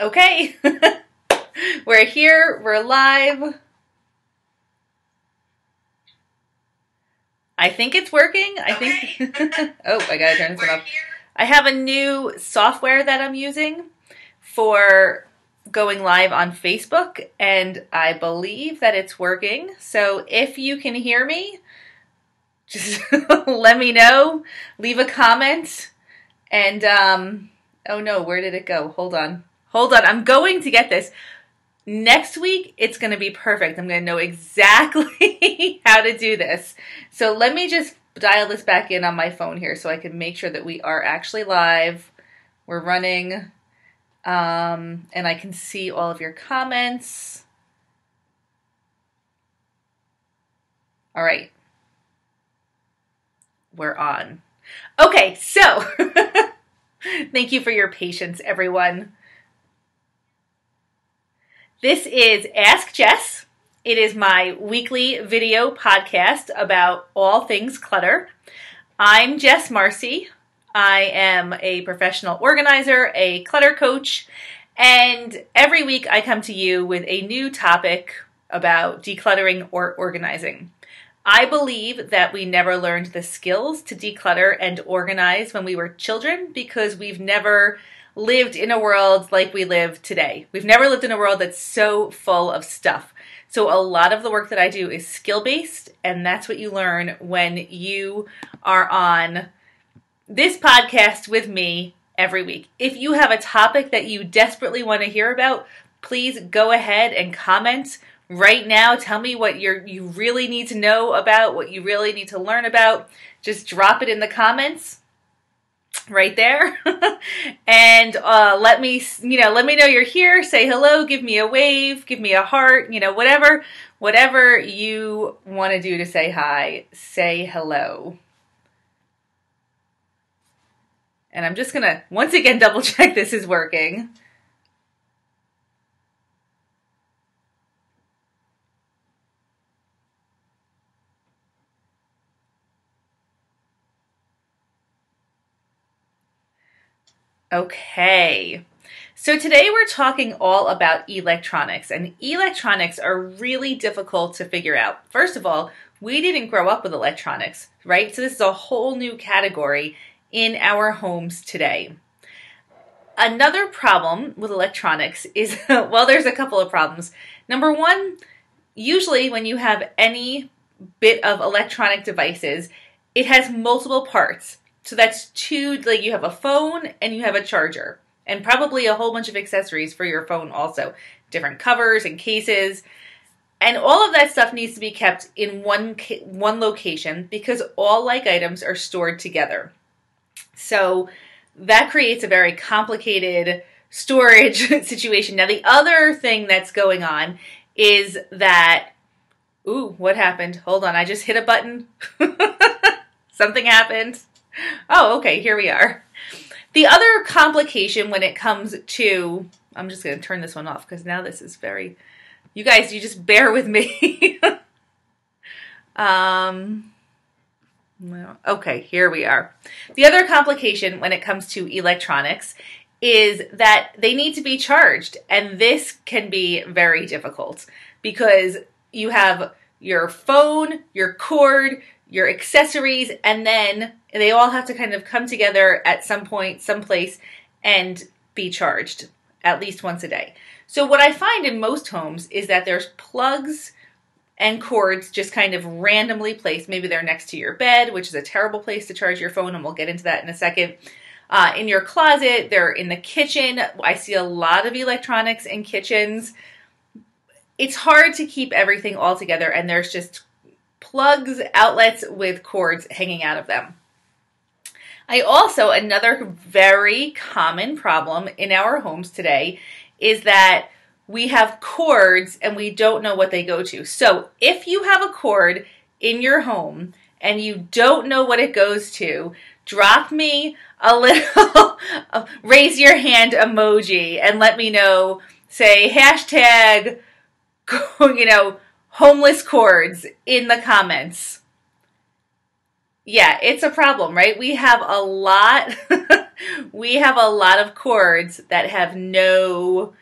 Okay. we're here, we're live. I think it's working. I think. oh, I gotta turn this one off. I have a new software that I'm using for going live on Facebook, and I believe that it's working. So if you can hear me, just let me know. Leave a comment. And, um, oh no, where did it go? Hold on. Hold on. I'm going to get this. Next week, it's going to be perfect. I'm going to know exactly how to do this. So let me just dial this back in on my phone here so I can make sure that we are actually live. We're running, um, and I can see all of your comments. All right. We're on. Okay, so thank you for your patience, everyone. This is Ask Jess. It is my weekly video podcast about all things clutter. I'm Jess Marcy. I am a professional organizer, a clutter coach, and every week I come to you with a new topic about decluttering or organizing. I believe that we never learned the skills to declutter and organize when we were children because we've never lived in a world like we live today. We've never lived in a world that's so full of stuff. So, a lot of the work that I do is skill based, and that's what you learn when you are on this podcast with me every week. If you have a topic that you desperately want to hear about, please go ahead and comment right now. Tell me what you're you really need to know about, what you really need to learn about. Just drop it in the comments right there. And uh, let me you know let me know you're here. Say hello. Give me a wave. Give me a heart. You know whatever whatever you want to do to say hi say hello. And i'm just gonna once again double check this is working Okay. So today we're talking all about electronics, and electronics are really difficult to figure out. First of all, we didn't grow up with electronics, right? So this is a whole new category in our homes today. Another problem with electronics is well, there's a couple of problems. Number one, usually when you have any bit of electronic devices, it has multiple parts. So that's two, like you have a phone and you have a charger, and probably a whole bunch of accessories for your phone also, different covers and cases. And all of that stuff needs to be kept in one one location because all like items are stored together. So that creates a very complicated storage situation. Now the other thing that's going on is that ooh, what happened? Hold on, I just hit a button. Something happened. Oh, okay, here we are. The other complication when it comes to, I'm just going to turn this one off because now this is very, you guys, you just bear with me. um, okay, here we are. The other complication when it comes to electronics is that they need to be charged, and this can be very difficult because you have your phone, your cord, your accessories, and then they all have to kind of come together at some point, someplace, and be charged at least once a day. So, what I find in most homes is that there's plugs and cords just kind of randomly placed. Maybe they're next to your bed, which is a terrible place to charge your phone, and we'll get into that in a second. Uh, in your closet, they're in the kitchen. I see a lot of electronics in kitchens. It's hard to keep everything all together, and there's just plugs, outlets with cords hanging out of them. I also, another very common problem in our homes today is that we have cords and we don't know what they go to. So if you have a cord in your home and you don't know what it goes to, drop me a little raise your hand emoji and let me know. Say hashtag, you know, homeless cords in the comments. Yeah, it's a problem, right? We have a lot we have a lot of cords that have no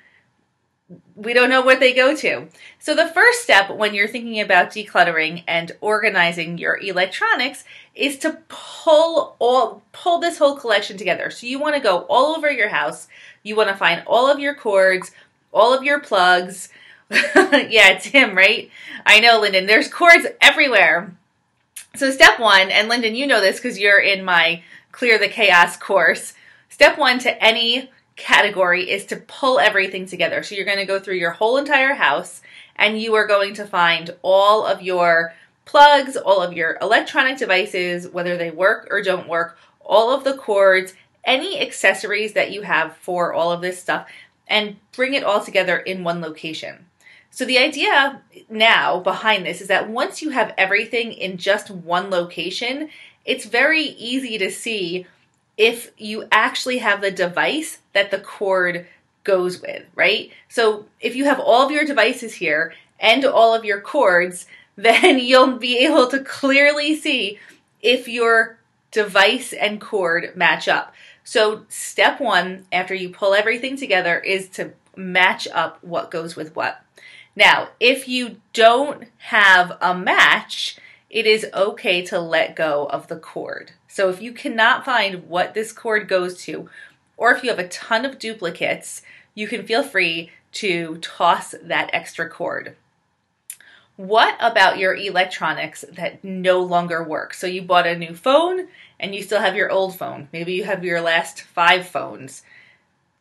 we don't know what they go to. So the first step when you're thinking about decluttering and organizing your electronics is to pull all pull this whole collection together. So you want to go all over your house. You want to find all of your cords, all of your plugs. yeah, it's him, right? I know, Lyndon. There's cords everywhere. So step 1, and Lyndon, you know this because you're in my Clear the Chaos course. Step 1 to any category is to pull everything together. So you're going to go through your whole entire house and you are going to find all of your plugs, all of your electronic devices, whether they work or don't work, all of the cords, any accessories that you have for all of this stuff, and bring it all together in one location. So the idea now behind this is that once you have everything in just one location, it's very easy to see if you actually have the device that the cord goes with, right? So if you have all of your devices here and all of your cords, then you'll be able to clearly see if your device and cord match up. So step one, after you pull everything together, is to match up what goes with what. Now, if you don't have a match, it is okay to let go of the cord. So if you cannot find what this cord goes to, or if you have a ton of duplicates, you can feel free to toss that extra cord. What about your electronics that no longer work? So you bought a new phone and you still have your old phone. Maybe you have your last five phones.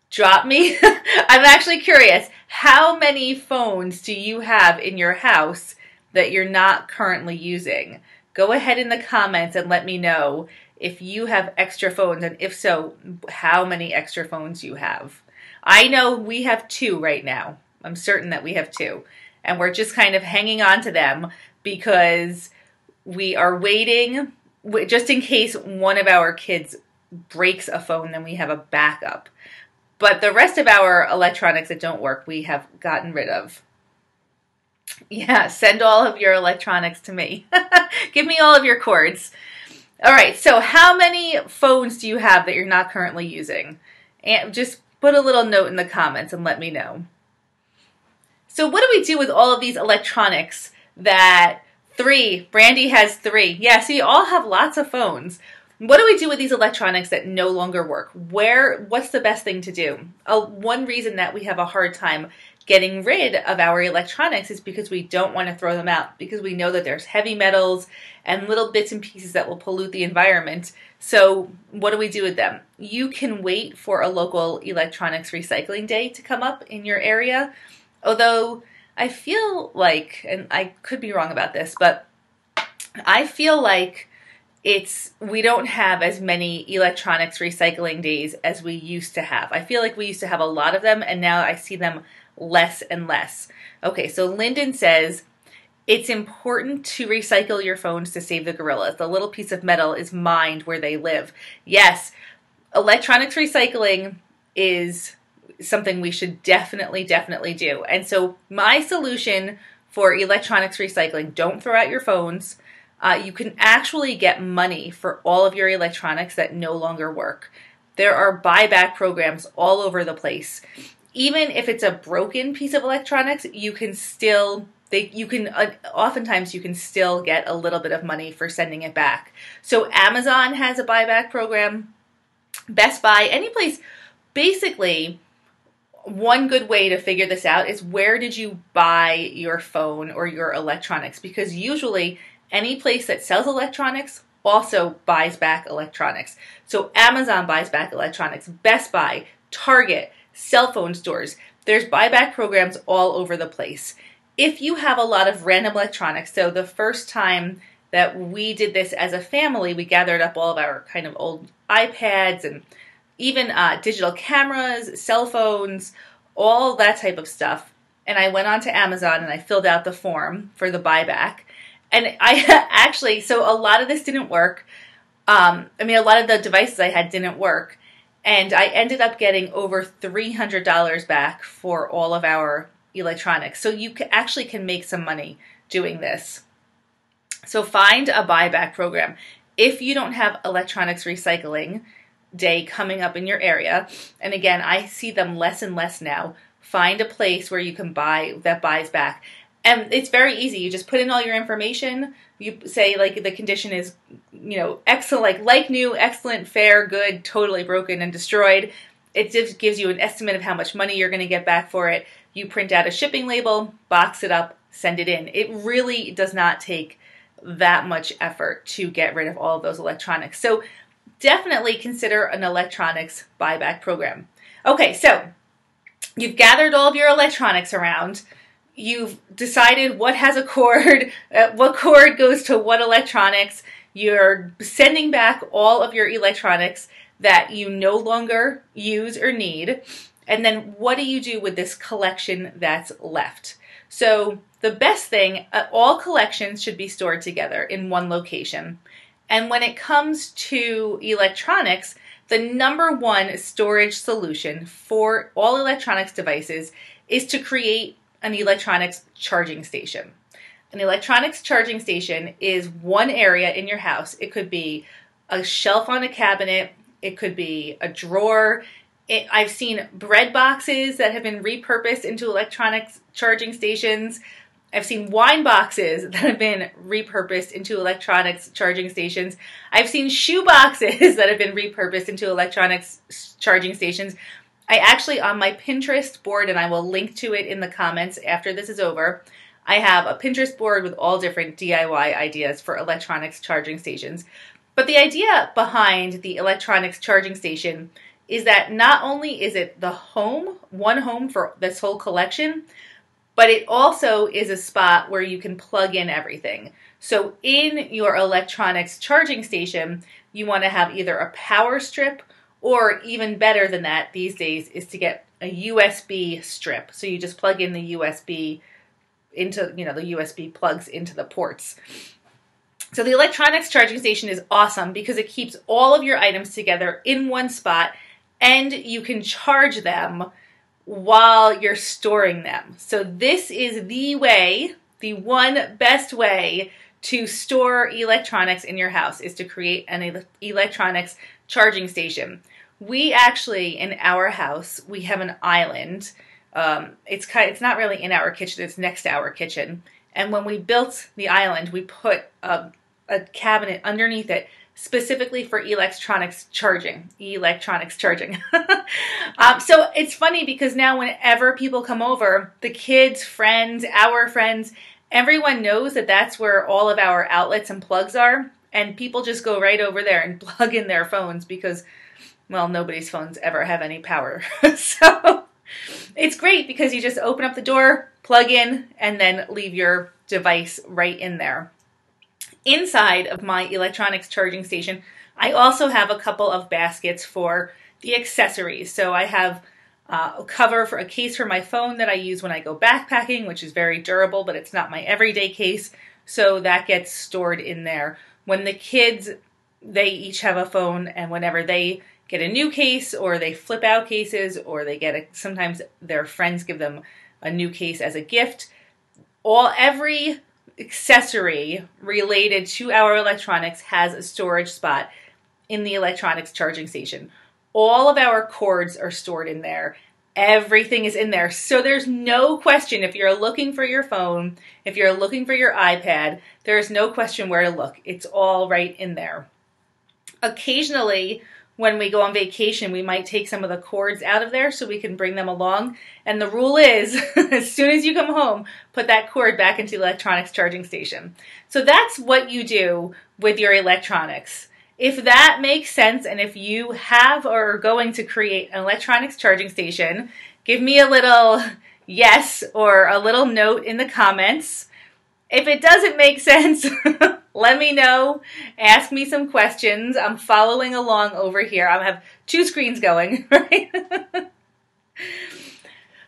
Drop me. I'm actually curious. How many phones do you have in your house that you're not currently using? Go ahead in the comments and let me know if you have extra phones, and if so, how many extra phones you have. I know we have two right now. I'm certain that we have two. And we're just kind of hanging on to them because we are waiting just in case one of our kids breaks a phone, then we have a backup. But the rest of our electronics that don't work, we have gotten rid of. Yeah, send all of your electronics to me. Give me all of your cords. All right, so how many phones do you have that you're not currently using? And just put a little note in the comments and let me know. So what do we do with all of these electronics that three, Brandy has three. Yeah, so you all have lots of phones. What do we do with these electronics that no longer work? Where, what's the best thing to do? Uh, one reason that we have a hard time getting rid of our electronics is because we don't want to throw them out because we know that there's heavy metals and little bits and pieces that will pollute the environment. So, what do we do with them? You can wait for a local electronics recycling day to come up in your area. Although I feel like and I could be wrong about this, but I feel like it's we don't have as many electronics recycling days as we used to have. I feel like we used to have a lot of them and now I see them less and less. Okay, so Lyndon says it's important to recycle your phones to save the gorillas. The little piece of metal is mined where they live. Yes, electronics recycling is something we should definitely, definitely do. And so, my solution for electronics recycling don't throw out your phones. Uh, you can actually get money for all of your electronics that no longer work. There are buyback programs all over the place even if it's a broken piece of electronics, you can still they you can uh, oftentimes you can still get a little bit of money for sending it back. So Amazon has a buyback program, Best Buy, any place. Basically, one good way to figure this out is where did you buy your phone or your electronics? Because usually any place that sells electronics also buys back electronics. So Amazon buys back electronics, Best Buy, Target, cell phone stores. There's buyback programs all over the place. If you have a lot of random electronics, so the first time that we did this as a family, we gathered up all of our kind of old iPads and even uh, digital cameras, cell phones, all that type of stuff. And I went on to Amazon and I filled out the form for the buyback. And I actually, so a lot of this didn't work. Um, I mean, a lot of the devices I had didn't work and I ended up getting over $300 back for all of our electronics. So you actually can make some money doing this. So find a buyback program. If you don't have electronics recycling, Day coming up in your area. And again, I see them less and less now. Find a place where you can buy that buys back. And it's very easy. You just put in all your information. You say like the condition is, you know, excellent, like like new, excellent, fair, good, totally broken and destroyed. It just gives you an estimate of how much money you're going to get back for it. You print out a shipping label, box it up, send it in. It really does not take that much effort to get rid of all of those electronics. So definitely consider an electronics buyback program. Okay, so you've gathered all of your electronics around. You've decided what has a cord, uh, what cord goes to what electronics. You're sending back all of your electronics that you no longer use or need. And then what do you do with this collection that's left? So, the best thing, uh, all collections should be stored together in one location. And when it comes to electronics, the number one storage solution for all electronics devices is to create an electronics charging station. An electronics charging station is one area in your house. It could be a shelf on a cabinet, it could be a drawer. It, I've seen bread boxes that have been repurposed into electronics charging stations. I've seen wine boxes that have been repurposed into electronics charging stations. I've seen shoe boxes that have been repurposed into electronics charging stations. I actually, on my Pinterest board, and I will link to it in the comments after this is over, I have a Pinterest board with all different DIY ideas for electronics charging stations. But the idea behind the electronics charging station is that not only is it the home, one home for this whole collection, but it also is a spot where you can plug in everything. So in your electronics charging station, you want to have either a power strip or even better than that these days is to get a USB strip. So you just plug in the USB into, you know, the USB plugs into the ports. So the electronics charging station is awesome because it keeps all of your items together in one spot and you can charge them while you're storing them. So this is the way, the one best way to store electronics in your house is to create an electronics charging station. We actually in our house we have an island. Um, it's kind, it's not really in our kitchen; it's next to our kitchen. And when we built the island, we put a, a cabinet underneath it specifically for electronics charging. Electronics charging. um, so it's funny because now, whenever people come over, the kids, friends, our friends, everyone knows that that's where all of our outlets and plugs are. And people just go right over there and plug in their phones because, well, nobody's phones ever have any power. so it's great because you just open up the door, plug in, and then leave your device right in there inside of my electronics charging station, I also have a couple of baskets for the accessories. So I have uh, a cover for a case for my phone that I use when I go backpacking, which is very durable, but it's not my everyday case. So that gets stored in there. When the kids, they each have a phone, and whenever they get a new case or they flip out cases or they get a, sometimes their friends give them a new case as a gift, all every accessory related to our electronics has a storage spot in the electronics charging station. All of our cords are stored in there. Everything is in there. So there's no question if you're looking for your phone, if you're looking for your iPad, there's no question where to look. It's all right in there. Occasionally, when we go on vacation, we might take some of the cords out of there so we can bring them along. And the rule is, as soon as you come home, put that cord back into the electronics charging station. So that's what you do with your electronics. If that makes sense, and if you have or are going to create an electronics charging station, give me a little yes or a little note in the comments. If it doesn't make sense, let me know. Ask me some questions. I'm following along over here. I have two screens going, right?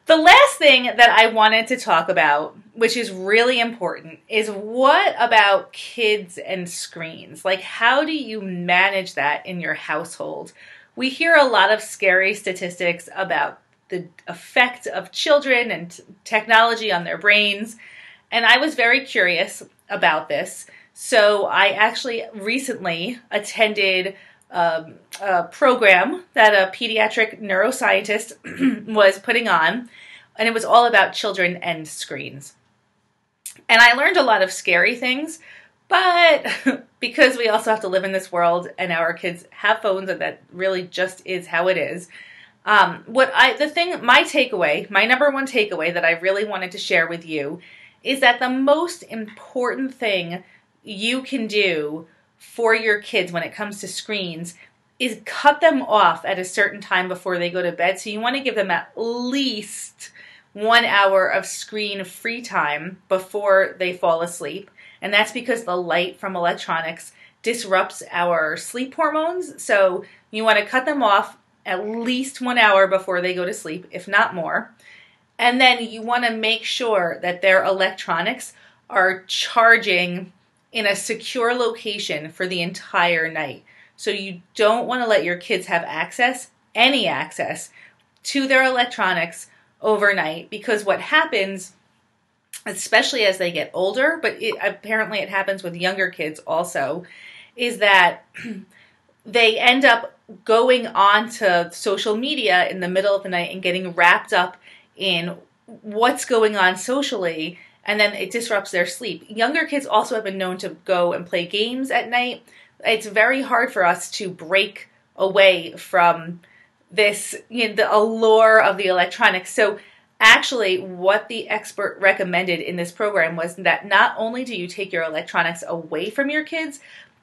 The last thing that I wanted to talk about, which is really important, is what about kids and screens? Like, how do you manage that in your household? We hear a lot of scary statistics about the effect of children and technology on their brains. And I was very curious about this. So I actually recently attended um, a program that a pediatric neuroscientist was putting on, and it was all about children and screens. And I learned a lot of scary things, but because we also have to live in this world and our kids have phones, and that really just is how it is. Um, what I, the thing, my takeaway, my number one takeaway that I really wanted to share with you is that the most important thing you can do for your kids when it comes to screens is cut them off at a certain time before they go to bed. So you want to give them at least one hour of screen free time before they fall asleep. And that's because the light from electronics disrupts our sleep hormones. So you want to cut them off at least one hour before they go to sleep, if not more. And then you want to make sure that their electronics are charging in a secure location for the entire night. So you don't want to let your kids have access, any access, to their electronics overnight because what happens especially as they get older but it, apparently it happens with younger kids also is that they end up going on to social media in the middle of the night and getting wrapped up in what's going on socially and then it disrupts their sleep. Younger kids also have been known to go and play games at night. It's very hard for us to break away from this, you know, the allure of the electronics. So actually what the expert recommended in this program was that not only do you take your electronics away from your kids,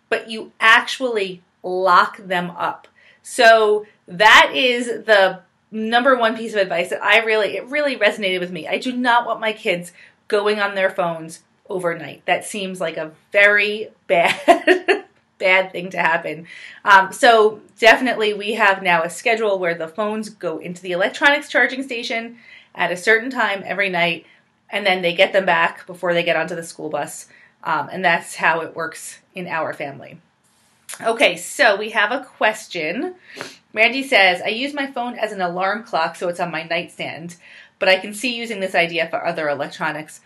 but you actually lock them up. So that is the number one piece of advice that I really it really resonated with me. I do not want my kids going on their phones overnight. That seems like a very bad bad thing to happen. Um, so definitely we have now a schedule where the phones go into the electronics charging station at a certain time every night, and then they get them back before they get onto the school bus. Um, and that's how it works in our family. Okay, so we have a question. Randy says, I use my phone as an alarm clock, so it's on my nightstand but I can see using this idea for other electronics.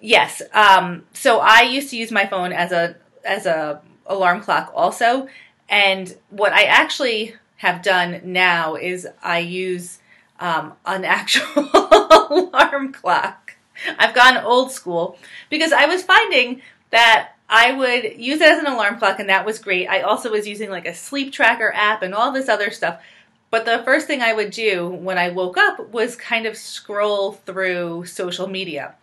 Yes. Um, so I used to use my phone as a as a alarm clock also, and what I actually have done now is I use um, an actual alarm clock. I've gone old school because I was finding that I would use it as an alarm clock, and that was great. I also was using like a sleep tracker app and all this other stuff. But the first thing I would do when I woke up was kind of scroll through social media.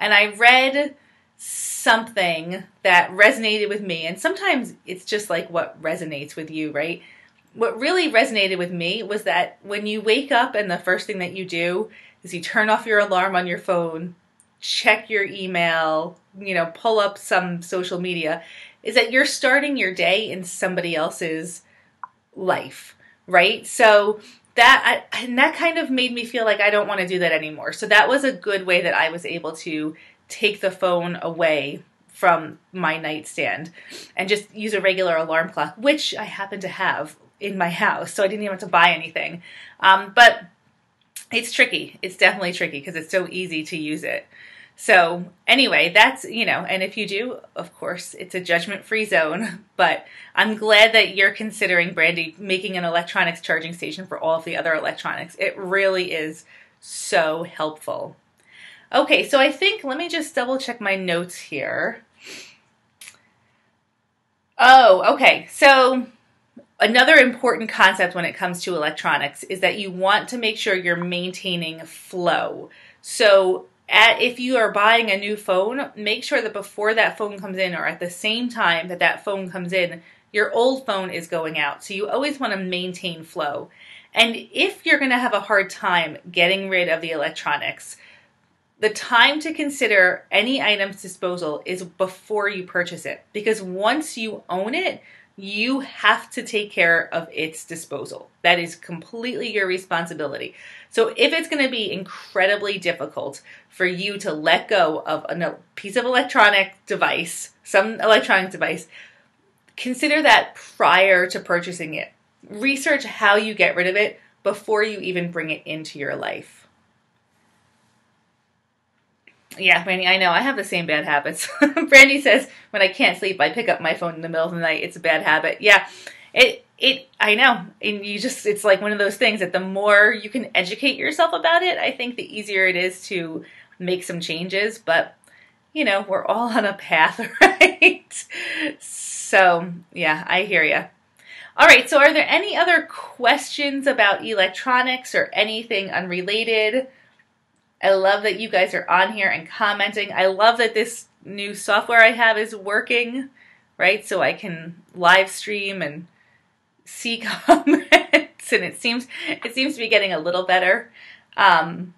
And I read something that resonated with me. And sometimes it's just like what resonates with you, right? What really resonated with me was that when you wake up and the first thing that you do is you turn off your alarm on your phone, check your email, you know, pull up some social media, is that you're starting your day in somebody else's life right? So that I, and that kind of made me feel like I don't want to do that anymore. So that was a good way that I was able to take the phone away from my nightstand and just use a regular alarm clock, which I happen to have in my house. So I didn't even have to buy anything. Um, but it's tricky. It's definitely tricky because it's so easy to use it. So, anyway, that's, you know, and if you do, of course, it's a judgment free zone. But I'm glad that you're considering, Brandy, making an electronics charging station for all of the other electronics. It really is so helpful. Okay, so I think, let me just double check my notes here. Oh, okay. So, another important concept when it comes to electronics is that you want to make sure you're maintaining flow. So, at, if you are buying a new phone, make sure that before that phone comes in or at the same time that that phone comes in, your old phone is going out. So you always want to maintain flow. And if you're going to have a hard time getting rid of the electronics, the time to consider any item's disposal is before you purchase it. Because once you own it, you have to take care of its disposal. That is completely your responsibility. So if it's going to be incredibly difficult for you to let go of a piece of electronic device, some electronic device, consider that prior to purchasing it. Research how you get rid of it before you even bring it into your life. Yeah, Brandy, I know. I have the same bad habits. Brandy says when I can't sleep, I pick up my phone in the middle of the night. It's a bad habit. Yeah, it it I know. And you just it's like one of those things that the more you can educate yourself about it, I think the easier it is to make some changes, but you know, we're all on a path, right? So, yeah, I hear you. All right, so are there any other questions about electronics or anything unrelated? I love that you guys are on here and commenting. I love that this new software I have is working, right? So I can live stream and see comments, and it seems it seems to be getting a little better. Um,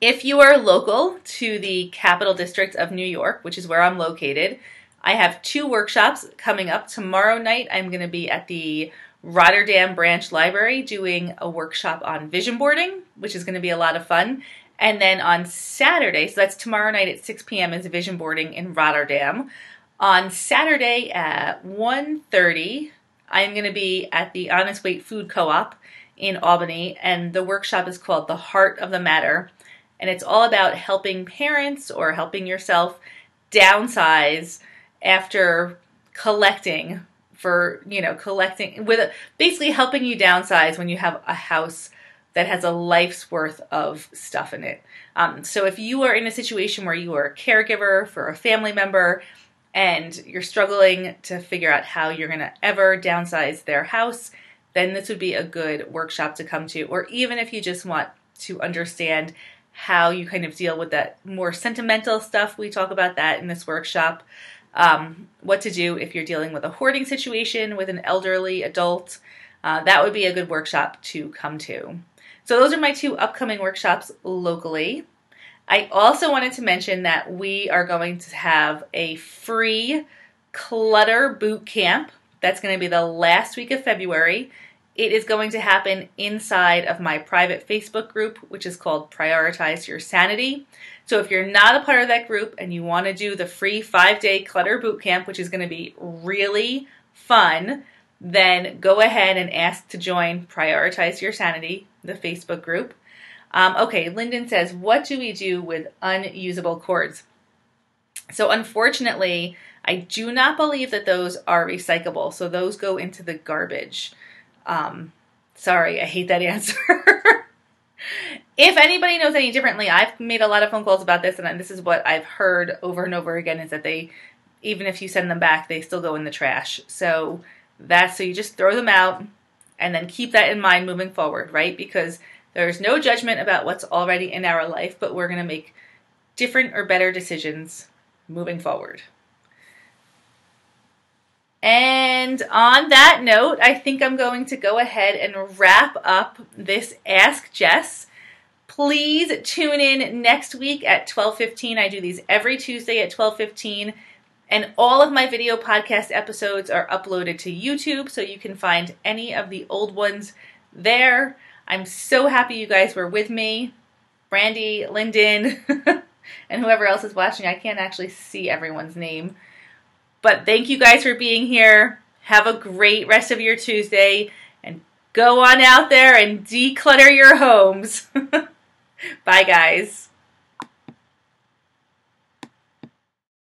if you are local to the Capital District of New York, which is where I'm located, I have two workshops coming up. Tomorrow night, I'm going to be at the Rotterdam Branch Library doing a workshop on vision boarding, which is going to be a lot of fun. And then on Saturday, so that's tomorrow night at 6 p.m. is vision boarding in Rotterdam. On Saturday at 1.30, I'm going to be at the Honest Weight Food Co-op in Albany, and the workshop is called The Heart of the Matter. And it's all about helping parents or helping yourself downsize after collecting for, you know, collecting with basically helping you downsize when you have a house that has a life's worth of stuff in it. Um, so if you are in a situation where you are a caregiver for a family member and you're struggling to figure out how you're going to ever downsize their house, then this would be a good workshop to come to. Or even if you just want to understand how you kind of deal with that more sentimental stuff, we talk about that in this workshop. Um, what to do if you're dealing with a hoarding situation with an elderly adult. Uh, that would be a good workshop to come to. So, those are my two upcoming workshops locally. I also wanted to mention that we are going to have a free clutter boot camp. That's going to be the last week of February. It is going to happen inside of my private Facebook group, which is called Prioritize Your Sanity. So if you're not a part of that group and you want to do the free five day clutter boot camp, which is going to be really fun, then go ahead and ask to join Prioritize Your Sanity, the Facebook group. Um, okay, Lyndon says, What do we do with unusable cords? So, unfortunately, I do not believe that those are recyclable. So, those go into the garbage. Um, sorry, I hate that answer. If anybody knows any differently, I've made a lot of phone calls about this, and this is what I've heard over and over again is that they, even if you send them back, they still go in the trash. So, that's so you just throw them out and then keep that in mind moving forward, right? Because there's no judgment about what's already in our life, but we're going to make different or better decisions moving forward. And on that note, I think I'm going to go ahead and wrap up this Ask Jess. Please tune in next week at 12:15. I do these every Tuesday at 12:15. And all of my video podcast episodes are uploaded to YouTube, so you can find any of the old ones there. I'm so happy you guys were with me. Brandy, Lyndon, and whoever else is watching. I can't actually see everyone's name. But thank you guys for being here. Have a great rest of your Tuesday and go on out there and declutter your homes. Bye, guys.